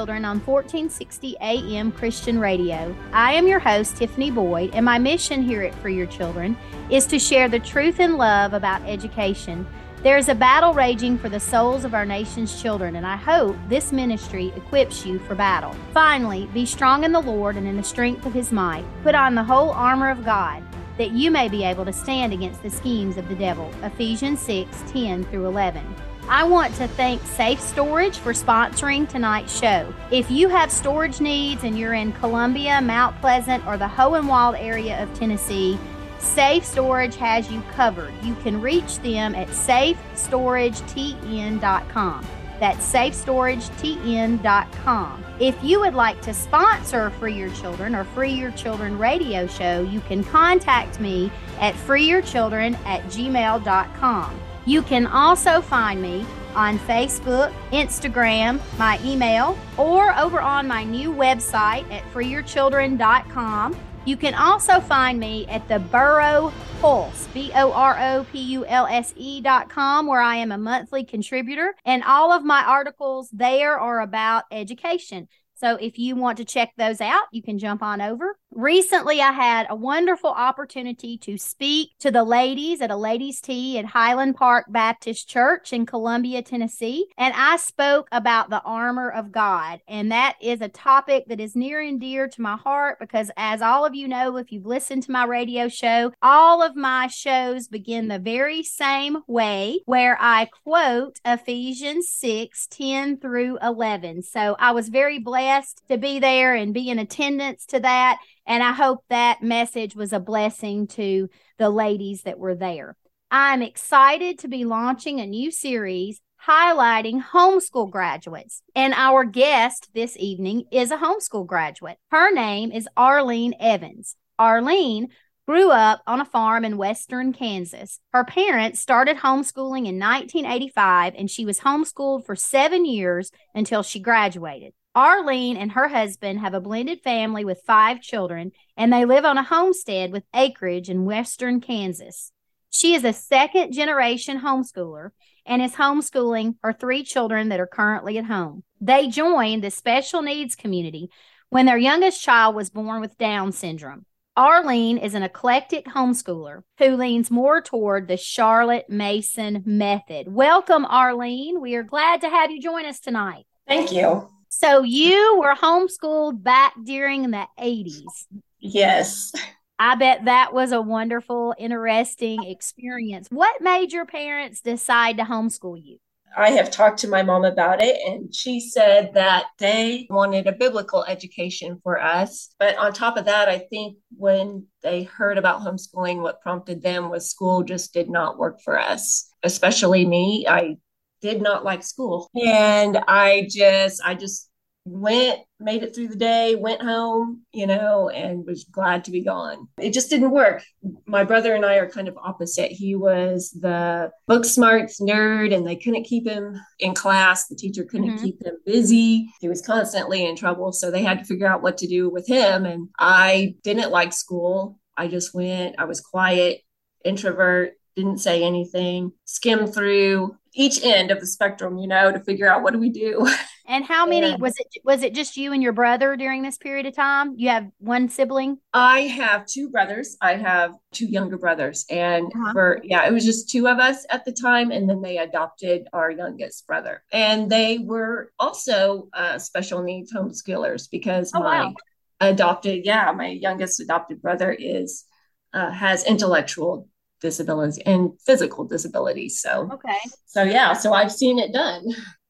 Children on 1460 AM Christian Radio. I am your host, Tiffany Boyd, and my mission here at Free Your Children is to share the truth and love about education. There is a battle raging for the souls of our nation's children, and I hope this ministry equips you for battle. Finally, be strong in the Lord and in the strength of his might. Put on the whole armor of God that you may be able to stand against the schemes of the devil. Ephesians 6 10 through 11. I want to thank Safe Storage for sponsoring tonight's show. If you have storage needs and you're in Columbia, Mount Pleasant, or the Hohenwald area of Tennessee, Safe Storage has you covered. You can reach them at safestoragetn.com. That's safestoragetn.com. If you would like to sponsor Free Your Children or Free Your Children radio show, you can contact me at freeyourchildren at gmail.com. You can also find me on Facebook, Instagram, my email, or over on my new website at freeyourchildren.com. You can also find me at the Boro Pulse, B O R O P U L S E dot com, where I am a monthly contributor. And all of my articles there are about education. So if you want to check those out, you can jump on over. Recently, I had a wonderful opportunity to speak to the ladies at a ladies' tea at Highland Park Baptist Church in Columbia, Tennessee. And I spoke about the armor of God. And that is a topic that is near and dear to my heart because, as all of you know, if you've listened to my radio show, all of my shows begin the very same way where I quote Ephesians 6 10 through 11. So I was very blessed to be there and be in attendance to that. And I hope that message was a blessing to the ladies that were there. I'm excited to be launching a new series highlighting homeschool graduates. And our guest this evening is a homeschool graduate. Her name is Arlene Evans. Arlene grew up on a farm in western Kansas. Her parents started homeschooling in 1985 and she was homeschooled for seven years until she graduated. Arlene and her husband have a blended family with five children, and they live on a homestead with acreage in western Kansas. She is a second generation homeschooler and is homeschooling her three children that are currently at home. They joined the special needs community when their youngest child was born with Down syndrome. Arlene is an eclectic homeschooler who leans more toward the Charlotte Mason method. Welcome, Arlene. We are glad to have you join us tonight. Thank you. So you were homeschooled back during the 80s. Yes. I bet that was a wonderful, interesting experience. What made your parents decide to homeschool you? I have talked to my mom about it, and she said that they wanted a biblical education for us. But on top of that, I think when they heard about homeschooling, what prompted them was school just did not work for us, especially me. I did not like school. And I just, I just went, made it through the day, went home, you know, and was glad to be gone. It just didn't work. My brother and I are kind of opposite. He was the book smarts nerd, and they couldn't keep him in class. The teacher couldn't mm-hmm. keep him busy. He was constantly in trouble. So they had to figure out what to do with him. And I didn't like school. I just went, I was quiet, introvert, didn't say anything, skimmed through each end of the spectrum, you know, to figure out what do we do. And how many and was it was it just you and your brother during this period of time? You have one sibling? I have two brothers. I have two younger brothers. And uh-huh. for yeah, it was just two of us at the time and then they adopted our youngest brother. And they were also uh, special needs homeschoolers because oh, my wow. adopted yeah, my youngest adopted brother is uh, has intellectual disabilities and physical disabilities. So, okay. So, yeah, so I've seen it done.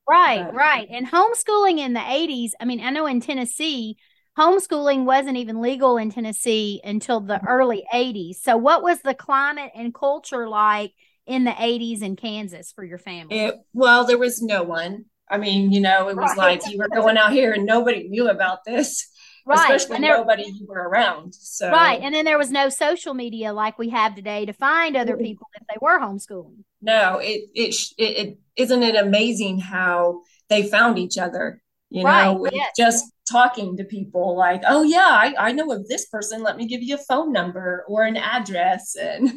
Right, but, right. And homeschooling in the 80s, I mean, I know in Tennessee, homeschooling wasn't even legal in Tennessee until the mm-hmm. early 80s. So, what was the climate and culture like in the 80s in Kansas for your family? It, well, there was no one. I mean, you know, it was right. like you were going out here and nobody knew about this right. especially and there, nobody you were around. So right, and then there was no social media like we have today to find other mm-hmm. people if they were homeschooling. No, it it it, it isn't it amazing how they found each other. You right. know, yes. just talking to people like, oh yeah, I, I know of this person. Let me give you a phone number or an address, and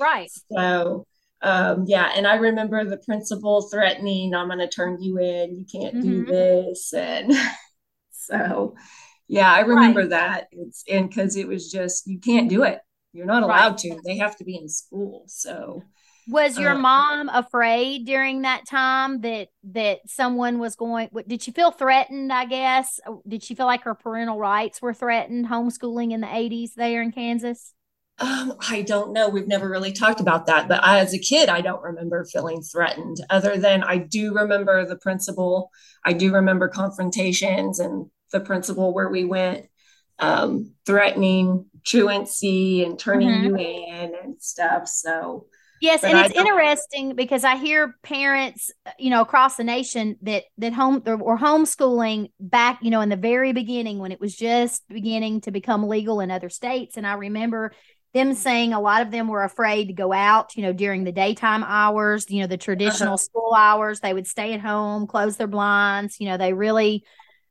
right. So um, yeah, and I remember the principal threatening, "I'm going to turn you in. You can't mm-hmm. do this," and so yeah, I remember right. that. It's and because it was just you can't do it. You're not allowed right. to. They have to be in school. So was your uh, mom afraid during that time that that someone was going did she feel threatened i guess did she feel like her parental rights were threatened homeschooling in the 80s there in kansas um, i don't know we've never really talked about that but I, as a kid i don't remember feeling threatened other than i do remember the principal i do remember confrontations and the principal where we went um, threatening truancy and turning mm-hmm. you in and stuff so Yes, but and it's interesting because I hear parents, you know, across the nation that that home or homeschooling back, you know, in the very beginning when it was just beginning to become legal in other states. And I remember them saying a lot of them were afraid to go out, you know, during the daytime hours, you know, the traditional uh-huh. school hours. They would stay at home, close their blinds. You know, they really,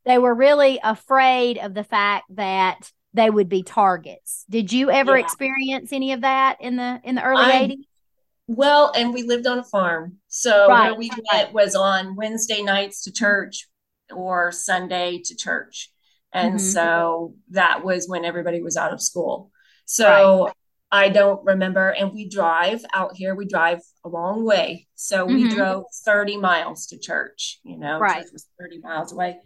they were really afraid of the fact that they would be targets. Did you ever yeah. experience any of that in the in the early 80s? Well, and we lived on a farm. So right. where we went was on Wednesday nights to church or Sunday to church. And mm-hmm. so that was when everybody was out of school. So right. I don't remember. And we drive out here, we drive a long way. So mm-hmm. we drove 30 miles to church, you know, right. church was 30 miles away.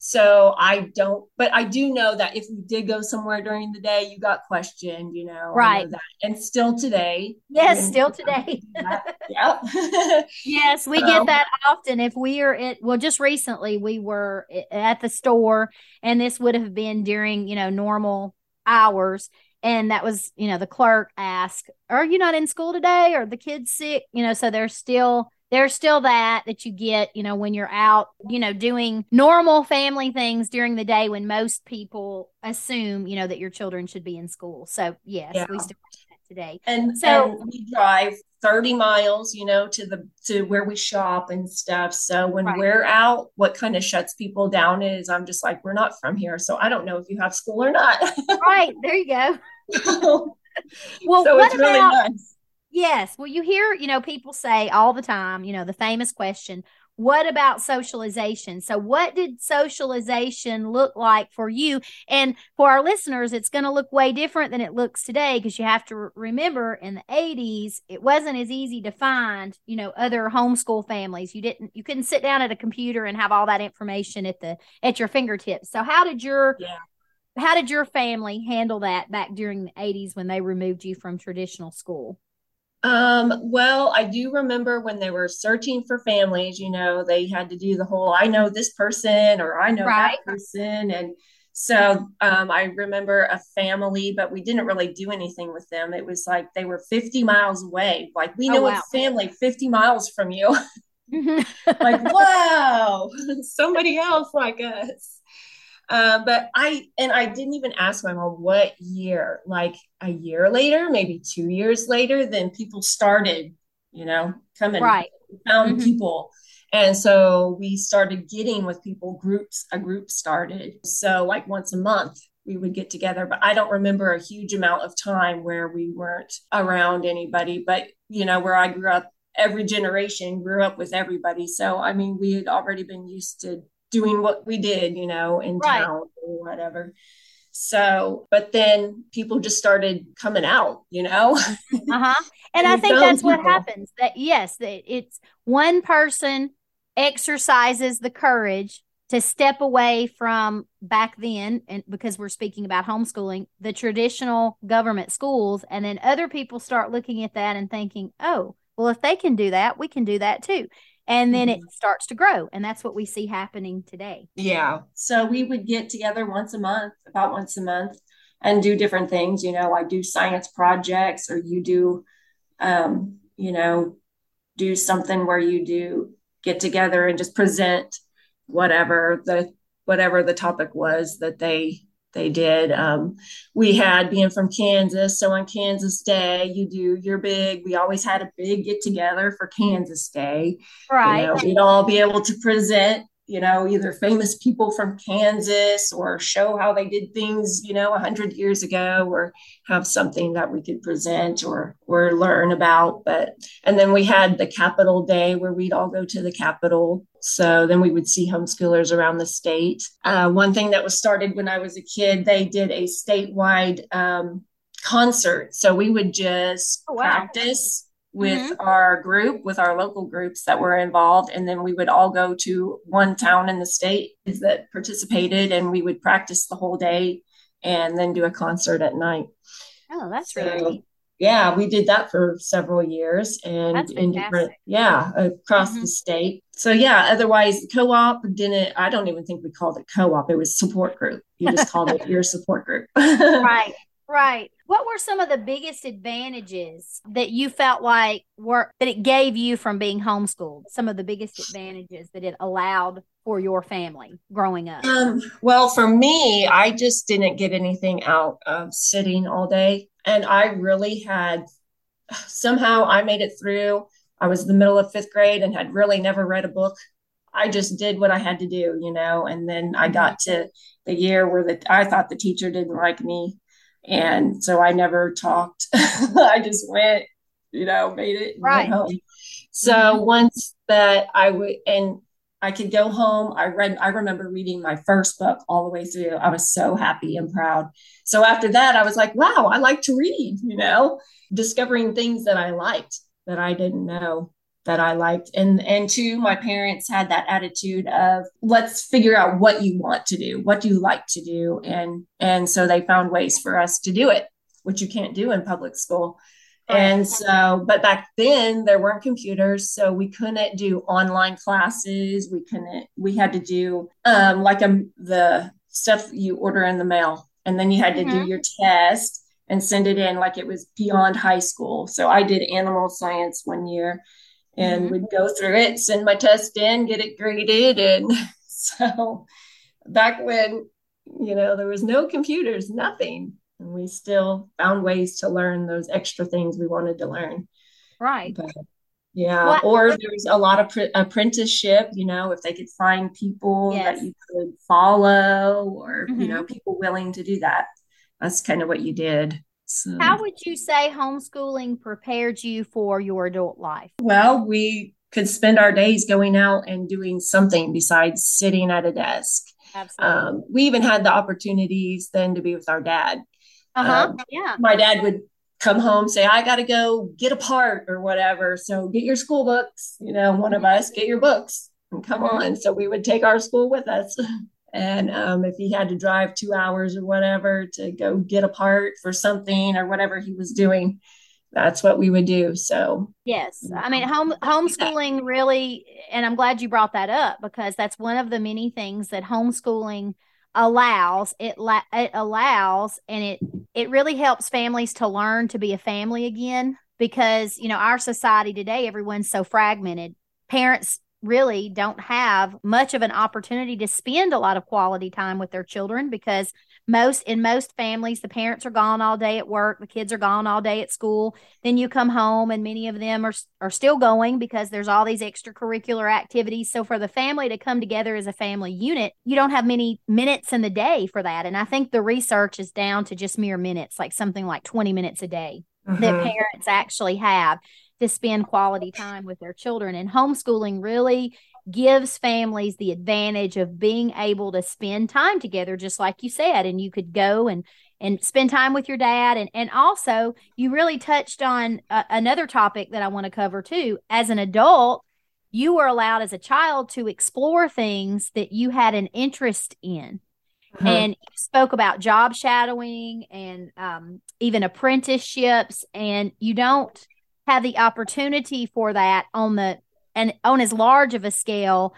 So I don't, but I do know that if we did go somewhere during the day, you got questioned, you know, right? Know and still today, yes, still today, yeah, yes, we get that often. If we are at, well, just recently we were at the store, and this would have been during you know normal hours, and that was you know the clerk asked, "Are you not in school today? Are the kids sick?" You know, so they're still there's still that that you get, you know, when you're out, you know, doing normal family things during the day when most people assume, you know, that your children should be in school. So yes, yeah. we still that today. And so and we drive 30 miles, you know, to the to where we shop and stuff. So when right. we're out, what kind of shuts people down is I'm just like, we're not from here. So I don't know if you have school or not. right. There you go. well, so it's really about, nice Yes. Well, you hear, you know, people say all the time, you know, the famous question, what about socialization? So, what did socialization look like for you? And for our listeners, it's going to look way different than it looks today because you have to remember in the 80s, it wasn't as easy to find, you know, other homeschool families. You didn't, you couldn't sit down at a computer and have all that information at the, at your fingertips. So, how did your, yeah. How did your family handle that back during the 80s when they removed you from traditional school? Um, well, I do remember when they were searching for families, you know, they had to do the whole I know this person or I know right. that person. And so um, I remember a family, but we didn't really do anything with them. It was like they were 50 miles away. Like we oh, know oh, wow. a family 50 miles from you. like, wow, somebody else like us. Uh, but I and I didn't even ask my mom what year. Like a year later, maybe two years later, then people started, you know, coming right. Found mm-hmm. people, and so we started getting with people. Groups, a group started. So like once a month, we would get together. But I don't remember a huge amount of time where we weren't around anybody. But you know, where I grew up, every generation grew up with everybody. So I mean, we had already been used to doing what we did, you know, in right. town or whatever. So, but then people just started coming out, you know. uh-huh. And, and I think that's people. what happens. That yes, that it's one person exercises the courage to step away from back then and because we're speaking about homeschooling the traditional government schools and then other people start looking at that and thinking oh well if they can do that we can do that too and then mm-hmm. it starts to grow and that's what we see happening today. Yeah. So we would get together once a month about once a month and do different things. You know like do science projects or you do um, you know do something where you do get together and just present whatever the whatever the topic was that they they did. Um, we had being from Kansas, so on Kansas Day, you do your big. We always had a big get together for Kansas Day. Right. You know, we'd all be able to present you know, either famous people from Kansas or show how they did things, you know, 100 years ago or have something that we could present or or learn about. But and then we had the Capitol Day where we'd all go to the Capitol. So then we would see homeschoolers around the state. Uh, one thing that was started when I was a kid, they did a statewide um, concert. So we would just oh, wow. practice with mm-hmm. our group, with our local groups that were involved. And then we would all go to one town in the state that participated and we would practice the whole day and then do a concert at night. Oh, that's so, really neat. Yeah, we did that for several years and in different, yeah, across mm-hmm. the state. So yeah, otherwise co-op didn't, I don't even think we called it co-op. It was support group. You just called it your support group. right. Right. What were some of the biggest advantages that you felt like were that it gave you from being homeschooled? Some of the biggest advantages that it allowed for your family growing up? Um, well, for me, I just didn't get anything out of sitting all day. And I really had somehow I made it through. I was in the middle of fifth grade and had really never read a book. I just did what I had to do, you know. And then I got to the year where the I thought the teacher didn't like me and so I never talked. I just went, you know, made it right. home. So mm-hmm. once that I would, and I could go home. I read, I remember reading my first book all the way through. I was so happy and proud. So after that, I was like, wow, I like to read, you know, discovering things that I liked that I didn't know that I liked. And and two, my parents had that attitude of let's figure out what you want to do, what do you like to do, and and so they found ways for us to do it, which you can't do in public school. And so, but back then there weren't computers, so we couldn't do online classes. We couldn't. We had to do um, like a, um, the stuff you order in the mail, and then you had to mm-hmm. do your test and send it in like it was beyond high school. So I did animal science one year, and mm-hmm. would go through it, send my test in, get it graded. And so back when, you know, there was no computers, nothing. And we still found ways to learn those extra things we wanted to learn. Right. But, yeah. What? Or there's a lot of pr- apprenticeship, you know, if they could find people yes. that you could follow or, mm-hmm. you know, mm-hmm. people willing to do that. That's kind of what you did. So, How would you say homeschooling prepared you for your adult life? Well, we could spend our days going out and doing something besides sitting at a desk. Absolutely. Um, we even had the opportunities then to be with our dad. Uh-huh. Um, yeah. My dad would come home, say, I got to go get a part or whatever. So get your school books, you know, one of us, get your books and come mm-hmm. on. So we would take our school with us. And um, if he had to drive two hours or whatever to go get a part for something or whatever he was doing, that's what we would do. So yes, I mean home homeschooling really, and I'm glad you brought that up because that's one of the many things that homeschooling allows. It la- it allows, and it it really helps families to learn to be a family again because you know our society today, everyone's so fragmented. Parents really don't have much of an opportunity to spend a lot of quality time with their children because most in most families the parents are gone all day at work the kids are gone all day at school. Then you come home and many of them are are still going because there's all these extracurricular activities. So for the family to come together as a family unit you don't have many minutes in the day for that. And i think the research is down to just mere minutes like something like 20 minutes a day mm-hmm. that parents actually have to spend quality time with their children. And homeschooling really gives families the advantage of being able to spend time together, just like you said. And you could go and and spend time with your dad and and also you really touched on uh, another topic that I want to cover too as an adult you were allowed as a child to explore things that you had an interest in mm-hmm. and you spoke about job shadowing and um, even apprenticeships and you don't have the opportunity for that on the and on as large of a scale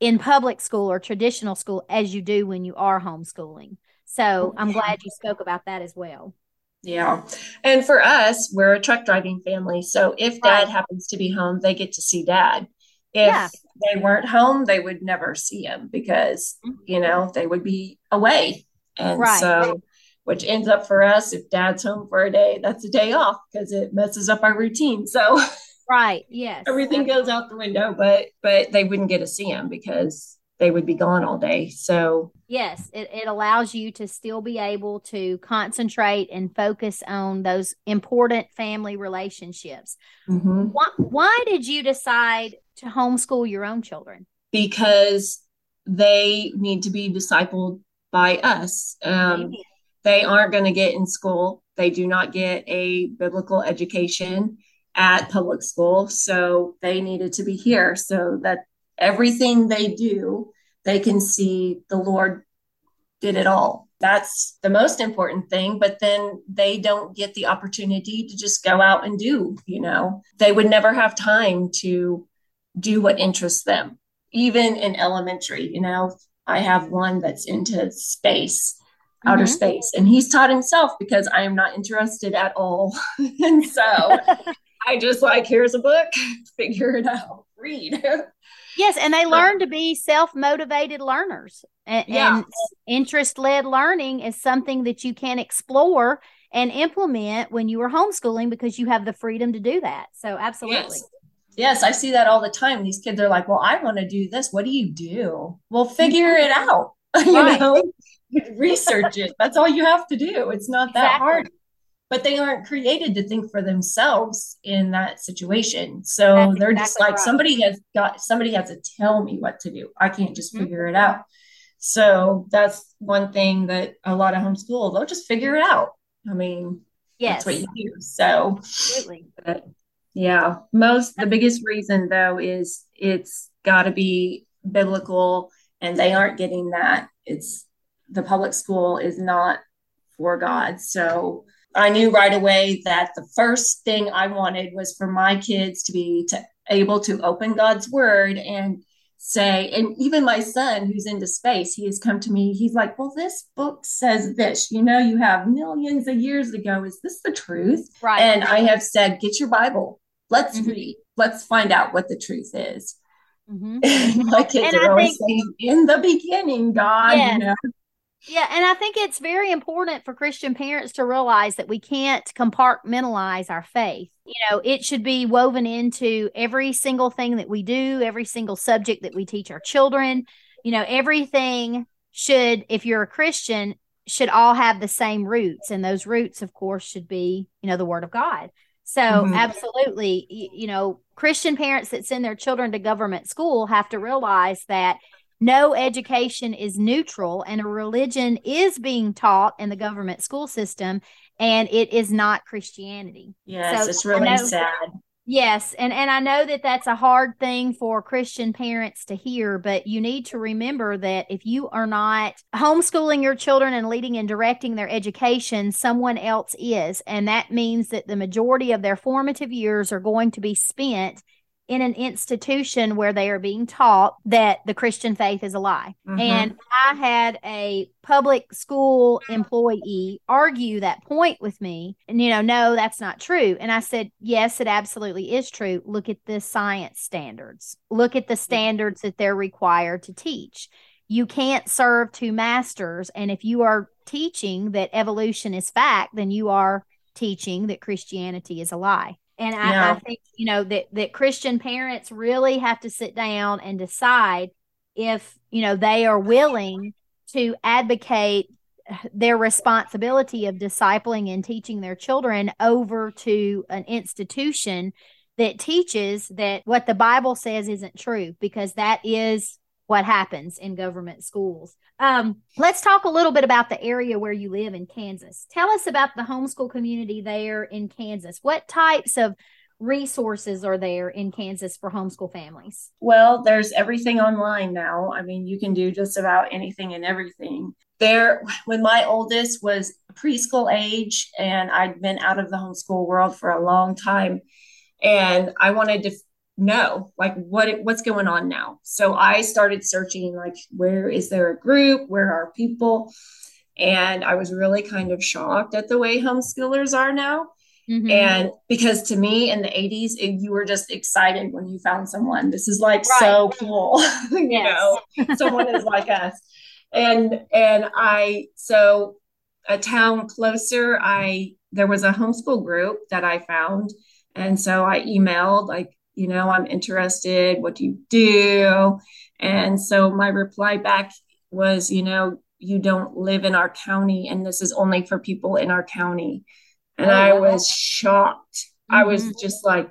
in public school or traditional school as you do when you are homeschooling. So I'm glad you spoke about that as well. Yeah. And for us, we're a truck driving family. So if dad right. happens to be home, they get to see dad. If yeah. they weren't home, they would never see him because, mm-hmm. you know, they would be away. And right. so which ends up for us if dad's home for a day that's a day off because it messes up our routine so right yes everything goes out the window but but they wouldn't get to see him because they would be gone all day. So, yes, it, it allows you to still be able to concentrate and focus on those important family relationships. Mm-hmm. Why, why did you decide to homeschool your own children? Because they need to be discipled by us. Um, they aren't going to get in school, they do not get a biblical education at public school. So they needed to be here so that everything they do, they can see the Lord did it all. That's the most important thing. But then they don't get the opportunity to just go out and do, you know, they would never have time to do what interests them, even in elementary. You know, I have one that's into space outer mm-hmm. space and he's taught himself because i am not interested at all and so i just like here's a book figure it out read yes and they learn to be self-motivated learners and, yeah. and interest-led learning is something that you can explore and implement when you are homeschooling because you have the freedom to do that so absolutely yes. Yes, I see that all the time. These kids are like, "Well, I want to do this. What do you do?" Well, figure it out. you right. know, research it. That's all you have to do. It's not that exactly. hard. But they aren't created to think for themselves in that situation. So That's they're exactly just like right. somebody has got somebody has to tell me what to do. I can't just mm-hmm. figure it out. So that's one thing that a lot of homeschool they'll just figure it out. I mean, yes. that's what you do. So absolutely. But, yeah, most the biggest reason though is it's got to be biblical, and they aren't getting that. It's the public school is not for God. So I knew right away that the first thing I wanted was for my kids to be to able to open God's word and say, and even my son who's into space, he has come to me. He's like, Well, this book says this, you know, you have millions of years ago. Is this the truth? Right. And I have said, Get your Bible. Let's mm-hmm. read. Let's find out what the truth is. Mm-hmm. my kids and are I always think, saying, In the beginning, God, yes. you know. Yeah, and I think it's very important for Christian parents to realize that we can't compartmentalize our faith. You know, it should be woven into every single thing that we do, every single subject that we teach our children. You know, everything should, if you're a Christian, should all have the same roots. And those roots, of course, should be, you know, the Word of God. So, mm-hmm. absolutely, you, you know, Christian parents that send their children to government school have to realize that no education is neutral and a religion is being taught in the government school system and it is not christianity. Yes so it's really sad. Yes and and i know that that's a hard thing for christian parents to hear but you need to remember that if you are not homeschooling your children and leading and directing their education someone else is and that means that the majority of their formative years are going to be spent in an institution where they are being taught that the Christian faith is a lie. Mm-hmm. And I had a public school employee argue that point with me. And, you know, no, that's not true. And I said, yes, it absolutely is true. Look at the science standards, look at the standards that they're required to teach. You can't serve two masters. And if you are teaching that evolution is fact, then you are teaching that Christianity is a lie. And I, yeah. I think, you know, that, that Christian parents really have to sit down and decide if, you know, they are willing to advocate their responsibility of discipling and teaching their children over to an institution that teaches that what the Bible says isn't true, because that is what happens in government schools. Um, let's talk a little bit about the area where you live in Kansas. Tell us about the homeschool community there in Kansas. What types of resources are there in Kansas for homeschool families? Well, there's everything online now. I mean, you can do just about anything and everything. There, when my oldest was preschool age and I'd been out of the homeschool world for a long time, and I wanted to know like what what's going on now. So i started searching like where is there a group? Where are people? And i was really kind of shocked at the way homeschoolers are now. Mm-hmm. and because to me in the 80s it, you were just excited when you found someone. This is like right. so cool you know? Someone is like us. And and i so a town closer i there was a homeschool group that i found. And so i emailed like you know, I'm interested. What do you do? And so my reply back was, you know, you don't live in our county and this is only for people in our county. And oh, I was shocked. Mm-hmm. I was just like,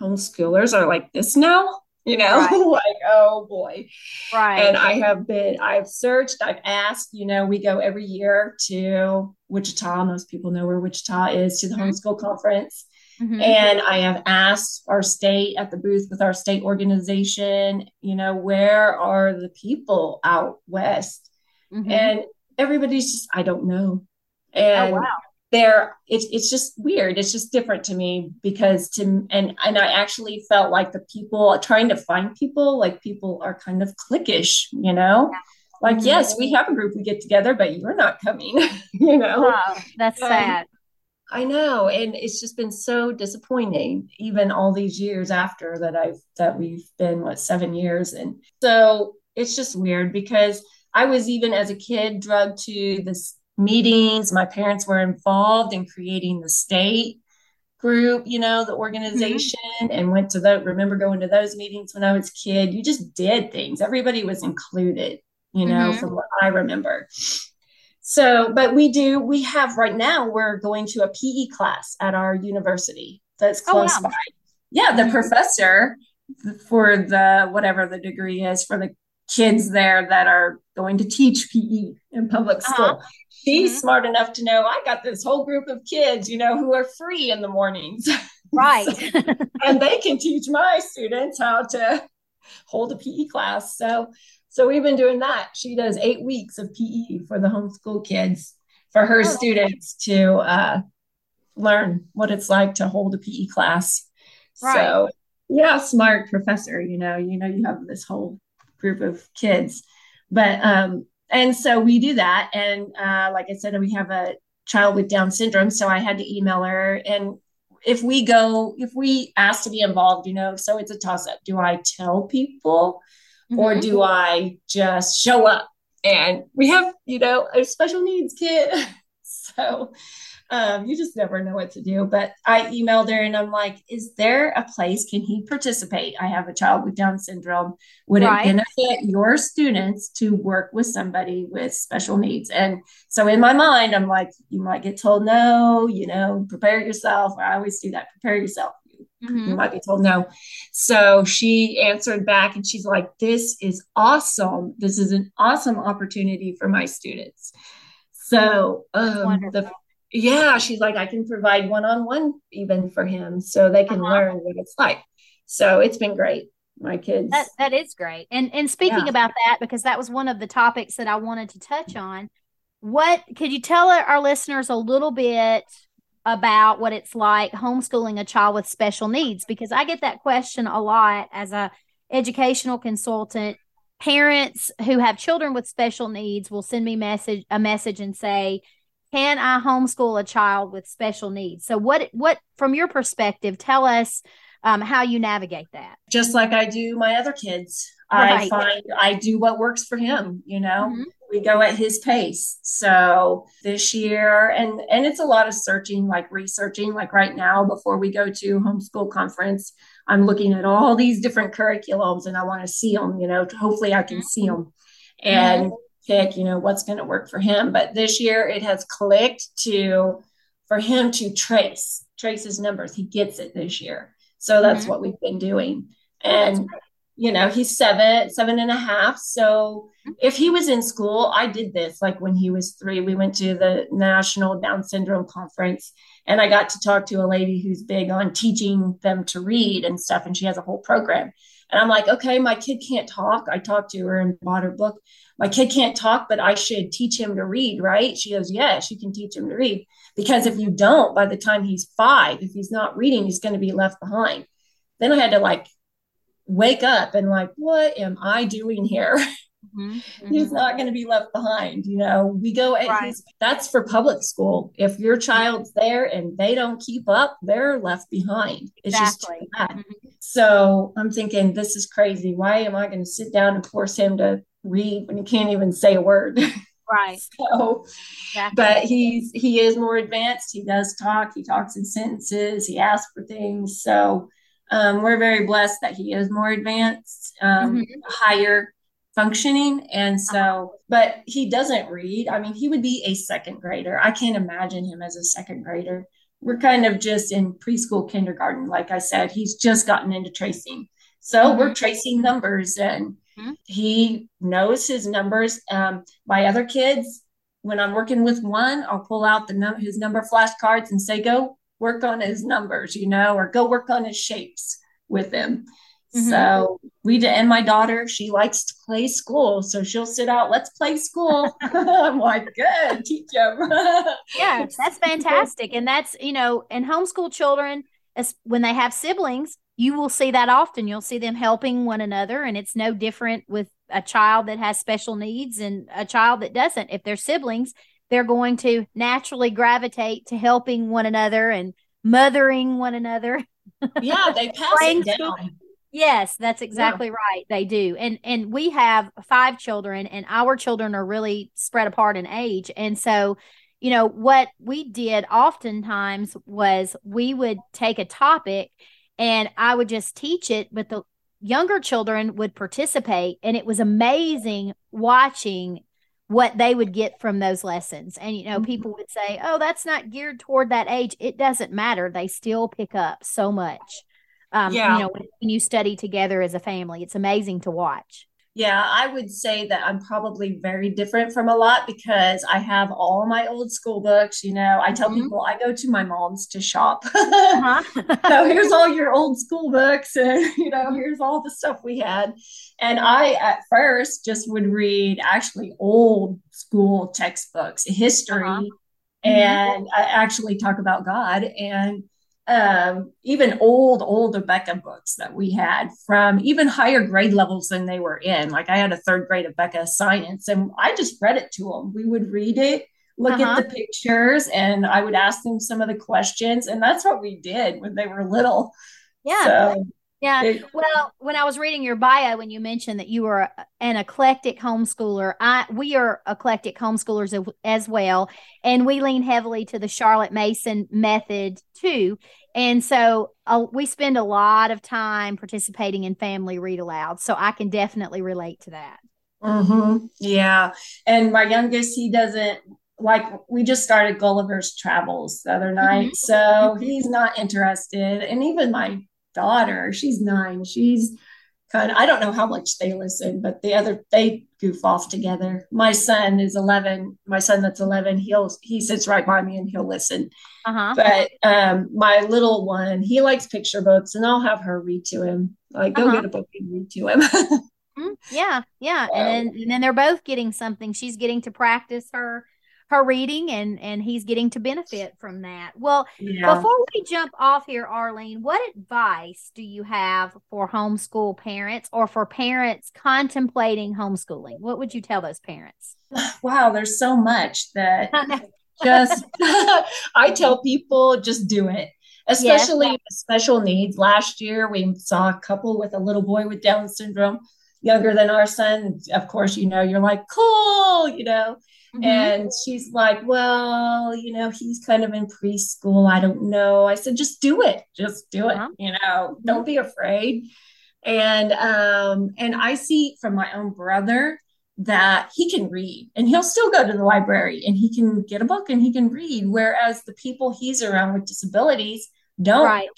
homeschoolers are like this now? You know, right. like, oh boy. Right. And I have been, I've searched, I've asked, you know, we go every year to Wichita. Most people know where Wichita is to the mm-hmm. homeschool conference. Mm-hmm. And I have asked our state at the booth with our state organization, you know, where are the people out west? Mm-hmm. And everybody's just, I don't know. And oh, wow. there, it's it's just weird. It's just different to me because to and and I actually felt like the people trying to find people, like people are kind of cliquish, you know. Yeah. Like, mm-hmm. yes, we have a group we get together, but you're not coming, you know. Wow, that's um, sad I know, and it's just been so disappointing, even all these years after that I've that we've been what seven years, and so it's just weird because I was even as a kid drugged to this meetings. My parents were involved in creating the state group, you know, the organization, mm-hmm. and went to the. Remember going to those meetings when I was a kid. You just did things. Everybody was included, you know, mm-hmm. from what I remember. So, but we do, we have right now, we're going to a PE class at our university that's close oh, wow. by. Yeah, the professor for the whatever the degree is for the kids there that are going to teach PE in public uh-huh. school. Uh-huh. She's mm-hmm. smart enough to know I got this whole group of kids, you know, who are free in the mornings. Right. so, and they can teach my students how to hold a PE class. So so we've been doing that. She does eight weeks of PE for the homeschool kids for her oh. students to uh, learn what it's like to hold a PE class. Right. So yeah, smart professor. You know, you know, you have this whole group of kids, but um, and so we do that. And uh, like I said, we have a child with Down syndrome, so I had to email her and if we go if we ask to be involved you know so it's a toss up do i tell people mm-hmm. or do I just show up? And we have, you know, a special needs kid. so um, you just never know what to do. But I emailed her and I'm like, is there a place? Can he participate? I have a child with Down syndrome. Would right. it benefit your students to work with somebody with special needs? And so in my mind, I'm like, you might get told no, you know, prepare yourself. I always do that, prepare yourself. Mm-hmm. You might be told no. So she answered back and she's like, This is awesome. This is an awesome opportunity for my students. So, um, the, yeah, she's like, I can provide one on one even for him so they can uh-huh. learn what it's like. So it's been great. My kids. That, that is great. And and speaking yeah. about that, because that was one of the topics that I wanted to touch on. What could you tell our listeners a little bit about what it's like homeschooling a child with special needs because I get that question a lot as a educational consultant. Parents who have children with special needs will send me message a message and say, "Can I homeschool a child with special needs?" So what what from your perspective, tell us um, how you navigate that. Just like I do my other kids. Right. I find I do what works for him, you know. Mm-hmm we go at his pace. So this year and and it's a lot of searching like researching like right now before we go to homeschool conference i'm looking at all these different curriculums and i want to see them you know hopefully i can see them and pick you know what's going to work for him. But this year it has clicked to for him to trace trace his numbers. He gets it this year. So that's mm-hmm. what we've been doing. And you know he's seven seven and a half. So if he was in school i did this like when he was three we went to the national down syndrome conference and i got to talk to a lady who's big on teaching them to read and stuff and she has a whole program. And i'm like okay my kid can't talk. I talked to her and bought her book. My kid can't talk but i should teach him to read right? She goes yes you can teach him to read. Because if you don't by the time he's five if he's not reading he's going to be left behind. Then i had to like wake up and like, what am I doing here? Mm-hmm. He's not going to be left behind. You know, we go at right. that's for public school. If your child's there and they don't keep up, they're left behind. It's exactly. just bad. Mm-hmm. So I'm thinking, this is crazy. Why am I going to sit down and force him to read when he can't even say a word? Right. so, exactly. but he's he is more advanced. He does talk. He talks in sentences. He asks for things. So um, we're very blessed that he is more advanced, um, mm-hmm. higher functioning. And so, uh-huh. but he doesn't read. I mean, he would be a second grader. I can't imagine him as a second grader. We're kind of just in preschool kindergarten. Like I said, he's just gotten into tracing. So mm-hmm. we're tracing numbers and mm-hmm. he knows his numbers. Um, my other kids, when I'm working with one, I'll pull out the num- his number flashcards and say, go work on his numbers, you know, or go work on his shapes with him. Mm-hmm. So we did, and my daughter, she likes to play school. So she'll sit out, let's play school. I'm like, good, teach them. yeah, that's fantastic. And that's, you know, and homeschool children, as when they have siblings, you will see that often. You'll see them helping one another. And it's no different with a child that has special needs and a child that doesn't. If they're siblings, they're going to naturally gravitate to helping one another and mothering one another. Yeah, they pass it down. Yes, that's exactly yeah. right. They do. And and we have five children and our children are really spread apart in age. And so, you know, what we did oftentimes was we would take a topic and I would just teach it, but the younger children would participate and it was amazing watching what they would get from those lessons. And, you know, mm-hmm. people would say, oh, that's not geared toward that age. It doesn't matter. They still pick up so much. Um, yeah. You know, when, when you study together as a family, it's amazing to watch. Yeah, I would say that I'm probably very different from a lot because I have all my old school books. You know, I tell mm-hmm. people I go to my mom's to shop. uh-huh. so here's all your old school books, and you know, here's all the stuff we had. And I, at first, just would read actually old school textbooks, history, uh-huh. Mm-hmm. and I actually talk about God. And um, even old, old Abeka books that we had from even higher grade levels than they were in. Like I had a third grade Abeka science, and I just read it to them. We would read it, look uh-huh. at the pictures, and I would ask them some of the questions. And that's what we did when they were little. Yeah. So, yeah. Well, when I was reading your bio, when you mentioned that you were an eclectic homeschooler, I we are eclectic homeschoolers as well, and we lean heavily to the Charlotte Mason method too. And so uh, we spend a lot of time participating in family read aloud. So I can definitely relate to that. Mm-hmm. Yeah. And my youngest, he doesn't like, we just started Gulliver's Travels the other night. Mm-hmm. So he's not interested. And even my daughter. She's nine. She's kind of, I don't know how much they listen, but the other, they goof off together. My son is 11. My son that's 11, he'll, he sits right by me and he'll listen. Uh-huh. But um, my little one, he likes picture books and I'll have her read to him. Like, go uh-huh. get a book and read to him. mm, yeah. Yeah. And then, and then they're both getting something. She's getting to practice her her reading and and he's getting to benefit from that. Well, yeah. before we jump off here, Arlene, what advice do you have for homeschool parents or for parents contemplating homeschooling? What would you tell those parents? Wow, there's so much that just I tell people just do it. Especially yes. special needs. Last year we saw a couple with a little boy with Down syndrome younger than our son. Of course, you know, you're like, cool, you know. Mm-hmm. And she's like, Well, you know, he's kind of in preschool. I don't know. I said, Just do it. Just do it. Uh-huh. You know, don't be afraid. And um, and I see from my own brother that he can read and he'll still go to the library and he can get a book and he can read. Whereas the people he's around with disabilities don't, right.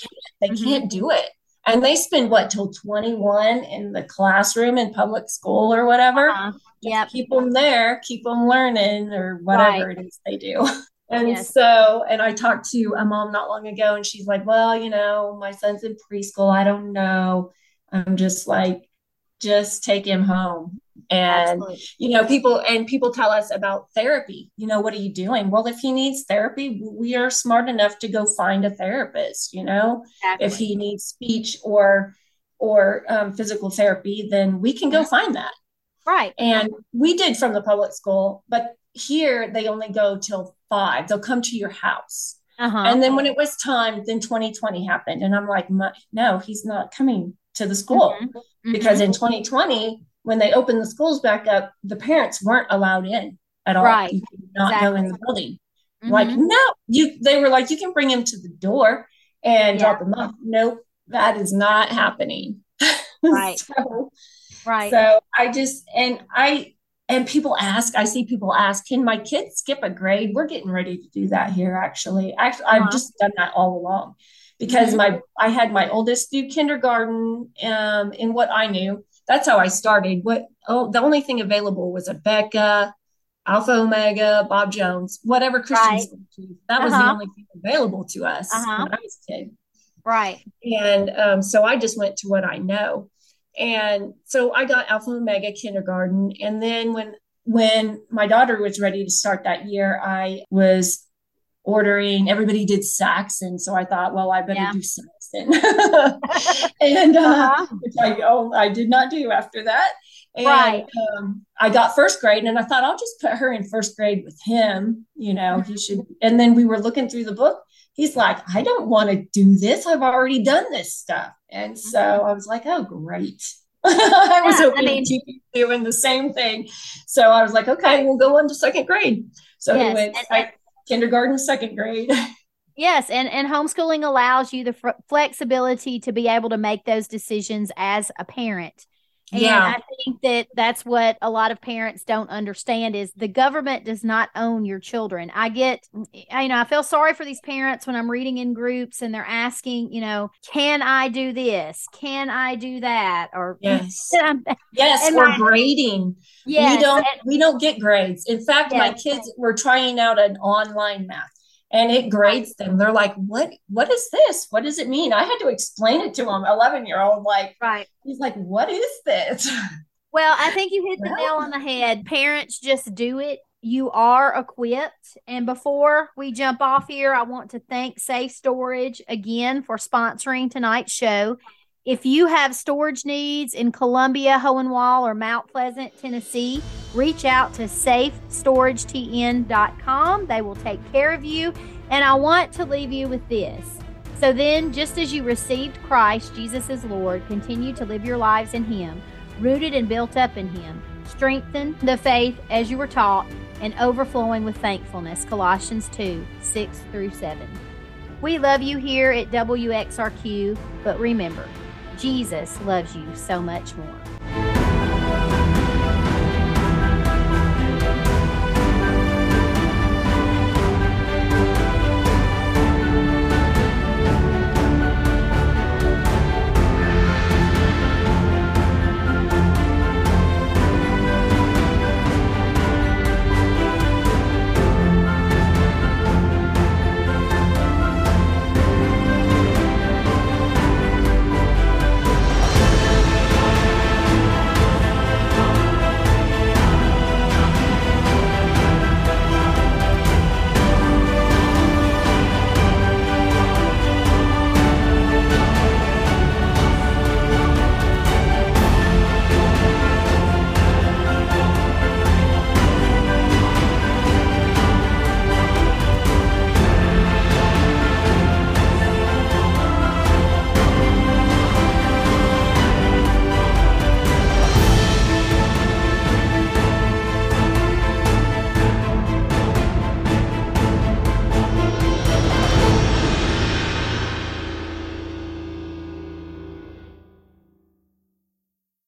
they mm-hmm. can't do it and they spend what till 21 in the classroom in public school or whatever uh-huh. yeah keep them there keep them learning or whatever right. it is they do and yes. so and i talked to a mom not long ago and she's like well you know my son's in preschool i don't know i'm just like just take him home and Absolutely. you know people and people tell us about therapy you know what are you doing well if he needs therapy we are smart enough to go find a therapist you know exactly. if he needs speech or or um, physical therapy then we can go find that right and we did from the public school but here they only go till five they'll come to your house uh-huh. and then when it was time then 2020 happened and i'm like no he's not coming to the school mm-hmm. because mm-hmm. in 2020 when they opened the schools back up, the parents weren't allowed in at all. Right. Not exactly. go in the building. Mm-hmm. Like, no, you they were like, you can bring him to the door and yeah. drop him off. Nope, that is not happening. Right. so, Right. So I just and I and people ask, I see people ask, can my kids skip a grade? We're getting ready to do that here actually. Actually, uh-huh. I've just done that all along because mm-hmm. my I had my oldest do kindergarten um in what I knew. That's how I started. What oh the only thing available was A Beka, Alpha Omega, Bob Jones, whatever Christian right. school. That was uh-huh. the only thing available to us uh-huh. when I was a kid. Right. And um, so I just went to what I know. And so I got Alpha Omega kindergarten. And then when when my daughter was ready to start that year, I was ordering, everybody did Saxon. So I thought, well, I better yeah. do Saxon. and uh, uh-huh. which I, oh, I did not do after that. And right. um, I got first grade and I thought I'll just put her in first grade with him. You know, he mm-hmm. should. And then we were looking through the book. He's like, I don't want to do this. I've already done this stuff. And mm-hmm. so I was like, oh, great. I was yeah, hoping I mean, doing the same thing. So I was like, okay, we'll go on to second grade. So yes, he went and, I, kindergarten, second grade. Yes, and and homeschooling allows you the f- flexibility to be able to make those decisions as a parent. And yeah. I think that that's what a lot of parents don't understand is the government does not own your children. I get, you know, I feel sorry for these parents when I'm reading in groups and they're asking, you know, can I do this? Can I do that? Or yes, yes, or grading. Yes, we don't and, we don't get grades. In fact, yes, my kids were trying out an online math and it grades them. They're like, "What? What is this? What does it mean?" I had to explain it to him. Eleven year old, like, right? He's like, "What is this?" Well, I think you hit the nail on the head. Parents just do it. You are equipped. And before we jump off here, I want to thank Safe Storage again for sponsoring tonight's show. If you have storage needs in Columbia, Hohenwald, or Mount Pleasant, Tennessee, reach out to safestoragetn.com. They will take care of you. And I want to leave you with this. So then, just as you received Christ, Jesus is Lord, continue to live your lives in Him, rooted and built up in Him. Strengthen the faith as you were taught and overflowing with thankfulness. Colossians 2 6 through 7. We love you here at WXRQ, but remember, Jesus loves you so much more.